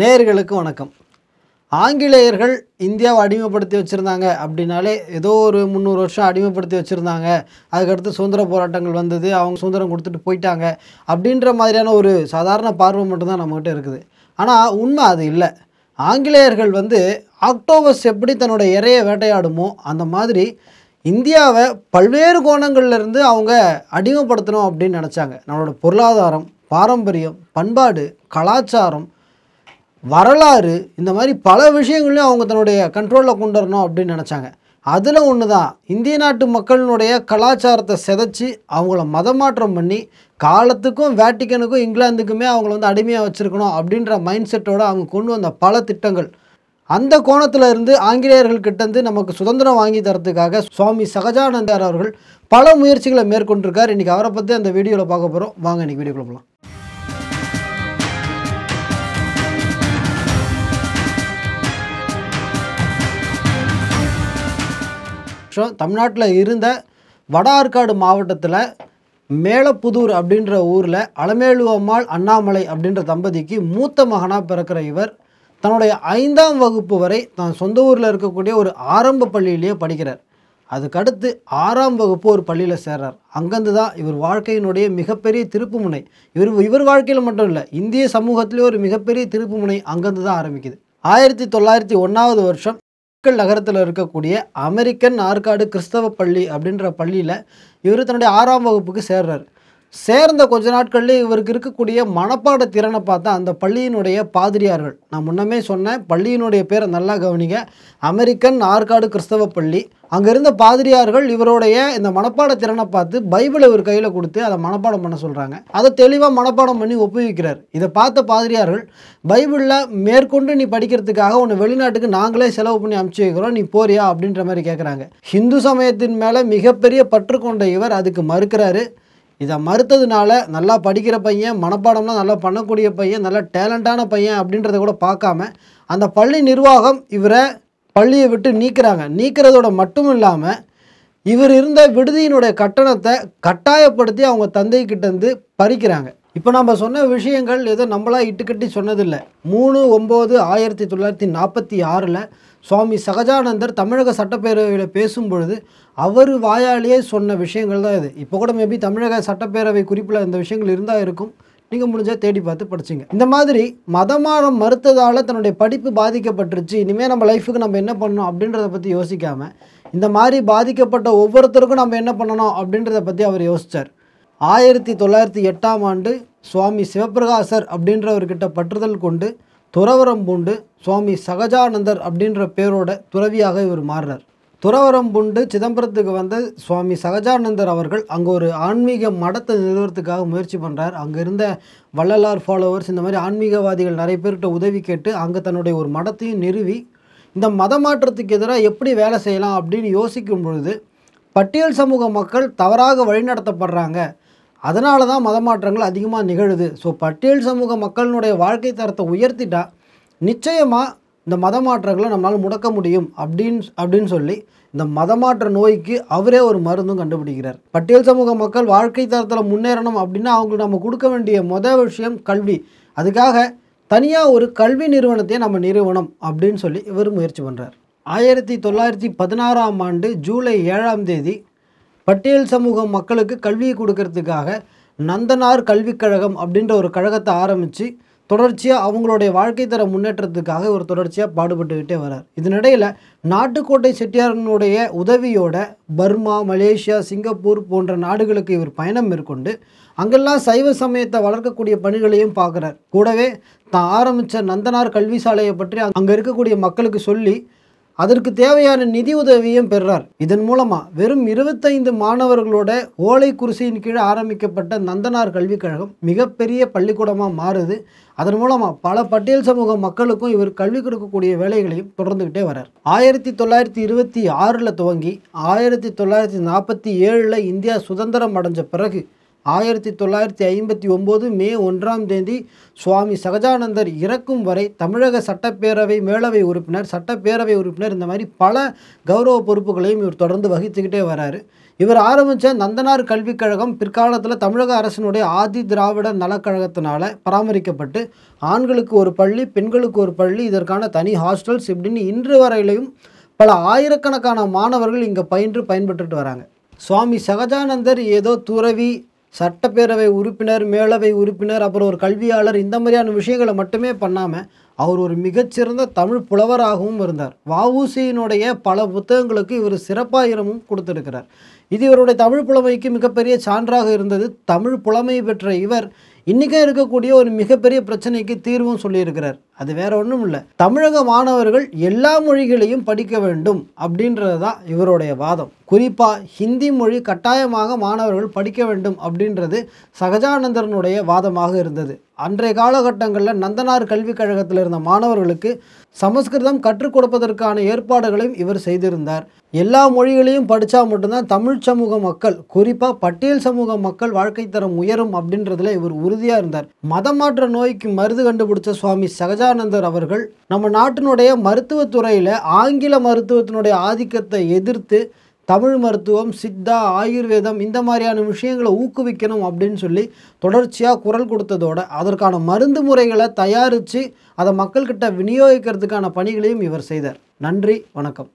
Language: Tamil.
நேர்களுக்கு வணக்கம். ஆங்கிலேயர்கள் இந்தியாவை அடிமைப்படுத்தி வச்சுருந்தாங்க அப்படின்னாலே ஏதோ ஒரு முந்நூறு வருஷம் அடிமைப்படுத்தி வச்சுருந்தாங்க. அதுக்கடுத்து சுதந்திர போராட்டங்கள் வந்தது அவங்க சுதந்திரம் கொடுத்துட்டு போயிட்டாங்க அப்படின்ற மாதிரியான ஒரு சாதாரண பார்வை மட்டும்தான் நம்மகிட்ட இருக்குது. ஆனால் உண்மை அது இல்லை. ஆங்கிலேயர்கள் வந்து ஆக்டோபஸ் எப்படி தன்னோட இறையை வேட்டையாடுமோ அந்த மாதிரி இந்தியாவை பல்வேறு கோணங்கள்லேருந்து அவங்க அடிமைப்படுத்தணும் அப்படின்னு நினச்சாங்க. நம்மளோட பொருளாதாரம் பாரம்பரியம் பண்பாடு கலாச்சாரம் வரலாறு இந்த மாதிரி பல விஷயங்களையும் அவங்க தன்னுடைய கண்ட்ரோலில் கொண்டு வரணும் அப்படின்னு நினச்சாங்க. அதில் ஒன்று தான் இந்திய நாட்டு மக்களினுடைய கலாச்சாரத்தை சிதைச்சி அவங்கள மதமாற்றம் பண்ணி காலத்துக்கும் வேட்டிக்கனுக்கும் இங்கிலாந்துக்குமே அவங்கள வந்து அடிமையாக வச்சுருக்கணும் அப்படின்ற மைண்ட் செட்டோடு அவங்க கொண்டு வந்த பல திட்டங்கள். அந்த கோணத்தில் இருந்து ஆங்கிலேயர்கள் கிட்டேருந்து நமக்கு சுதந்திரம் வாங்கி தரத்துக்காக சுவாமி சகஜானந்தார் அவர்கள் பல முயற்சிகளை மேற்கொண்டிருக்கார். இன்றைக்கி அவரை பற்றி அந்த வீடியோவில் பார்க்க போகிறோம் வாங்க இன்றைக்கி வீடியோக்குள்ள போகலாம் வருஷம் தமிழ்நாட்டில் இருந்த வட ஆற்காடு மாவட்டத்தில் மேலப்புதூர் அப்படின்ற ஊரில் அலமேலு அம்மாள் அண்ணாமலை அப்படின்ற தம்பதிக்கு மூத்த மகனாக பிறக்கிற இவர் தன்னுடைய ஐந்தாம் வகுப்பு வரை தான் சொந்த ஊரில் இருக்கக்கூடிய ஒரு ஆரம்ப பள்ளியிலேயே படிக்கிறார். அதுக்கடுத்து ஆறாம் வகுப்பு ஒரு பள்ளியில் சேர்றார். அங்கேருந்து தான் இவர் வாழ்க்கையினுடைய மிகப்பெரிய திருப்புமுனை இவர் இவர் வாழ்க்கையில் மட்டும் இல்லை இந்திய சமூகத்திலே ஒரு மிகப்பெரிய திருப்புமுனை அங்கேருந்து தான் ஆரம்பிக்குது. ஆயிரத்தி தொள்ளாயிரத்தி ஒன்றாவது வருஷம் நாமக்கல் நகரத்தில் இருக்கக்கூடிய அமெரிக்கன் ஆற்காடு கிறிஸ்தவ பள்ளி அப்படின்ற பள்ளியில் இவர் தன்னுடைய ஆறாம் வகுப்புக்கு சேர்றார். சேர்ந்த கொஞ்ச நாட்கள்லேயே இவருக்கு இருக்கக்கூடிய மனப்பாட திறனை பார்த்தா அந்த பள்ளியினுடைய பாதிரியார்கள். நான் முன்னமே சொன்னேன் பள்ளியினுடைய பேரை நல்லா கவனிங்க. அமெரிக்கன் ஆற்காடு கிறிஸ்தவ பள்ளி. அங்கே இருந்த பாதிரியார்கள் இவருடைய இந்த மனப்பாட திறனை பார்த்து பைபிளை இவர் கையில் கொடுத்து அதை மனப்பாடம் பண்ண சொல்கிறாங்க அதை தெளிவாக மனப்பாடம் பண்ணி ஒப்புவிக்கிறார். இதை பார்த்த பாதிரியார்கள் பைபிளில் மேற்கொண்டு நீ படிக்கிறதுக்காக உன்னை வெளிநாட்டுக்கு நாங்களே செலவு பண்ணி அமுச்சு வைக்கிறோம் நீ போறியா அப்படின்ற மாதிரி கேட்குறாங்க ஹிந்து சமயத்தின் மேலே மிகப்பெரிய பற்று கொண்ட இவர் அதுக்கு மறுக்கிறாரு. இதை மறுத்ததுனால நல்லா படிக்கிற பையன் மனப்பாடம்லாம் நல்லா பண்ணக்கூடிய பையன் நல்லா டேலண்டான பையன் அப்படின்றத கூட பார்க்காம அந்த பள்ளி நிர்வாகம் இவரை பள்ளியை விட்டு நீக்கிறாங்க. நீக்கிறதோட மட்டும் இல்லாமல் இவர் இருந்த விடுதியினுடைய கட்டணத்தை கட்டாயப்படுத்தி அவங்க தந்தை கிட்டேருந்து பறிக்கிறாங்க. இப்போ நம்ம சொன்ன விஷயங்கள் ஏதோ நம்மளா இட்டுக்கட்டி சொன்னதில்லை. மூணு ஒம்பது ஆயிரத்தி தொள்ளாயிரத்தி நாற்பத்தி ஆறில் சுவாமி சகஜானந்தர் தமிழக சட்டப்பேரவையில் பேசும் பொழுது அவர் வாயாலேயே சொன்ன விஷயங்கள் தான் இது. இப்போ கூட மேபி தமிழக சட்டப்பேரவை குறிப்பில் இந்த விஷயங்கள் இருந்தால் இருக்கும். நீங்கள் முடிஞ்சால் தேடி பார்த்து படிச்சிங்க. இந்த மாதிரி மதமானம் மறுத்ததால் தன்னுடைய படிப்பு பாதிக்கப்பட்டுருச்சு. இனிமேல் நம்ம லைஃபுக்கு நம்ம என்ன பண்ணணும் அப்படின்றத பற்றி யோசிக்காமல் இந்த மாதிரி பாதிக்கப்பட்ட ஒவ்வொருத்தருக்கும் நம்ம என்ன பண்ணணும் அப்படின்றத பற்றி அவர் யோசித்தார் ஆயிரத்தி தொள்ளாயிரத்தி எட்டாம் ஆண்டு சுவாமி சிவபிரகாசர் அப்படின்றவர்கிட்ட பற்றுதல் கொண்டு துறவரம் பூண்டு சுவாமி சகஜானந்தர் அப்படின்ற பேரோட துறவியாக இவர் மாறினார். துறவரம் பூண்டு சிதம்பரத்துக்கு வந்த சுவாமி சகஜானந்தர் அவர்கள் அங்கே ஒரு ஆன்மீக மடத்தை நிறுவனத்துக்காக முயற்சி பண்ணுறார் அங்கே இருந்த வள்ளலார் ஃபாலோவர்ஸ் இந்த மாதிரி ஆன்மீகவாதிகள் நிறைய பேர்கிட்ட உதவி கேட்டு அங்கே தன்னுடைய ஒரு மடத்தையும் நிறுவி இந்த மத மாற்றத்துக்கு எதிராக எப்படி வேலை செய்யலாம் அப்படின்னு யோசிக்கும் பொழுது பட்டியல் சமூக மக்கள் தவறாக வழிநடத்தப்படுறாங்க. அதனால தான் மத மாற்றங்கள் அதிகமாக நிகழுது. ஸோ பட்டியல் சமூக மக்களினுடைய வாழ்க்கை தரத்தை உயர்த்திட்டா நிச்சயமாக இந்த மத மாற்றங்களை நம்மளால் முடக்க முடியும் அப்படின்னு அப்படின்னு சொல்லி இந்த மதமாற்ற நோய்க்கு அவரே ஒரு மருந்தும் கண்டுபிடிக்கிறார். பட்டியல் சமூக மக்கள் வாழ்க்கை தரத்தில் முன்னேறணும் அப்படின்னா அவங்களுக்கு நம்ம கொடுக்க வேண்டிய மொதல் விஷயம் கல்வி. அதுக்காக தனியாக ஒரு கல்வி நிறுவனத்தையே நம்ம நிறுவனம் அப்படின்னு சொல்லி இவர் முயற்சி பண்ணுறார் ஆயிரத்தி தொள்ளாயிரத்தி பதினாறாம் ஆண்டு ஜூலை ஏழாம் தேதி பட்டியல் சமூக மக்களுக்கு கல்வியை கொடுக்கறதுக்காக நந்தனார் கல்விக் கழகம் அப்படின்ற ஒரு கழகத்தை ஆரம்பித்து தொடர்ச்சியாக அவங்களுடைய வாழ்க்கை தர முன்னேற்றத்துக்காக ஒரு தொடர்ச்சியாக பாடுபட்டுக்கிட்டே வரார். இதனிடையில் நாட்டுக்கோட்டை செட்டியாரனுடைய உதவியோட பர்மா மலேசியா சிங்கப்பூர் போன்ற நாடுகளுக்கு இவர் பயணம் மேற்கொண்டு அங்கெல்லாம் சைவ சமயத்தை வளர்க்கக்கூடிய பணிகளையும் பார்க்குறார். கூடவே தான் ஆரம்பித்த நந்தனார் கல்வி சாலையை பற்றி அங்கே இருக்கக்கூடிய மக்களுக்கு சொல்லி அதற்கு தேவையான நிதி உதவியும் பெறார். இதன் மூலமாக வெறும் இருபத்தைந்து மாணவர்களோட ஓலை குருசியின் கீழ் ஆரம்பிக்கப்பட்ட நந்தனார் கல்விக் கழகம் மிகப்பெரிய பள்ளிக்கூடமாக மாறுது. அதன் மூலமாக பல பட்டியல் சமூக மக்களுக்கும் இவர் கல்வி கொடுக்கக்கூடிய வேலைகளையும் தொடர்ந்துக்கிட்டே வரார். ஆயிரத்தி தொள்ளாயிரத்தி இருபத்தி ஆறில் துவங்கி ஆயிரத்தி தொள்ளாயிரத்தி நாற்பத்தி ஏழில் இந்தியா சுதந்திரம் அடைஞ்ச பிறகு ஆயிரத்தி தொள்ளாயிரத்தி ஐம்பத்தி ஒம்பது மே ஒன்றாம் தேதி சுவாமி சகஜானந்தர் இறக்கும் வரை தமிழக சட்டப்பேரவை மேலவை உறுப்பினர் சட்டப்பேரவை உறுப்பினர் இந்த மாதிரி பல கௌரவ பொறுப்புகளையும் இவர் தொடர்ந்து வகித்துக்கிட்டே வராரு. இவர் ஆரம்பித்த நந்தனார் கல்விக் கழகம் பிற்காலத்தில் தமிழக அரசினுடைய ஆதி திராவிட நலக்கழகத்தினால் பராமரிக்கப்பட்டு ஆண்களுக்கு ஒரு பள்ளி பெண்களுக்கு ஒரு பள்ளி இதற்கான தனி ஹாஸ்டல்ஸ் இப்படின்னு இன்று வரையிலையும் பல ஆயிரக்கணக்கான மாணவர்கள் இங்கே பயின்று பயன்பட்டுட்டு வராங்க. சுவாமி சகஜானந்தர் ஏதோ துறவி சட்டப்பேரவை உறுப்பினர் மேலவை உறுப்பினர் அப்புறம் ஒரு கல்வியாளர் இந்த மாதிரியான விஷயங்களை மட்டுமே பண்ணாமல் அவர் ஒரு மிகச்சிறந்த தமிழ் புலவராகவும் இருந்தார். வஉசியினுடைய பல புத்தகங்களுக்கு இவர் சிறப்பாயிரமும் கொடுத்திருக்கிறார். இது இவருடைய தமிழ் புலமைக்கு மிகப்பெரிய சான்றாக இருந்தது. தமிழ் புலமை பெற்ற இவர் இன்றைக்கே இருக்கக்கூடிய ஒரு மிகப்பெரிய பிரச்சனைக்கு தீர்வும் சொல்லியிருக்கிறார். அது வேற ஒன்றும் இல்லை. தமிழக மாணவர்கள் எல்லா மொழிகளையும் படிக்க வேண்டும் அப்படின்றது தான் இவருடைய வாதம். குறிப்பாக ஹிந்தி மொழி கட்டாயமாக மாணவர்கள் படிக்க வேண்டும் அப்படின்றது சகஜானந்தரனுடைய வாதமாக இருந்தது. அன்றைய காலகட்டங்களில் நந்தனார் கல்விக் கழகத்தில் இருந்த மாணவர்களுக்கு சமஸ்கிருதம் கற்றுக் கொடுப்பதற்கான ஏற்பாடுகளையும் இவர் செய்திருந்தார். எல்லா மொழிகளையும் படித்தா மட்டும்தான் தமிழ் சமூக மக்கள் குறிப்பாக பட்டியல் சமூக மக்கள் வாழ்க்கை தரம் உயரும் அப்படின்றதுல இவர் உறுதியாக இருந்தார். மதமாற்ற நோய்க்கு மருந்து கண்டுபிடிச்ச சுவாமி சச்சிதானந்தர் அவர்கள் நம்ம நாட்டினுடைய மருத்துவத்துறையில் ஆங்கில மருத்துவத்தினுடைய ஆதிக்கத்தை எதிர்த்து தமிழ் மருத்துவம் சித்தா ஆயுர்வேதம் இந்த மாதிரியான விஷயங்களை ஊக்குவிக்கணும் அப்படின்னு சொல்லி தொடர்ச்சியாக குரல் கொடுத்ததோட அதற்கான மருந்து முறைகளை தயாரித்து அதை மக்கள்கிட்ட விநியோகிக்கிறதுக்கான பணிகளையும் இவர் செய்தார். நன்றி வணக்கம்.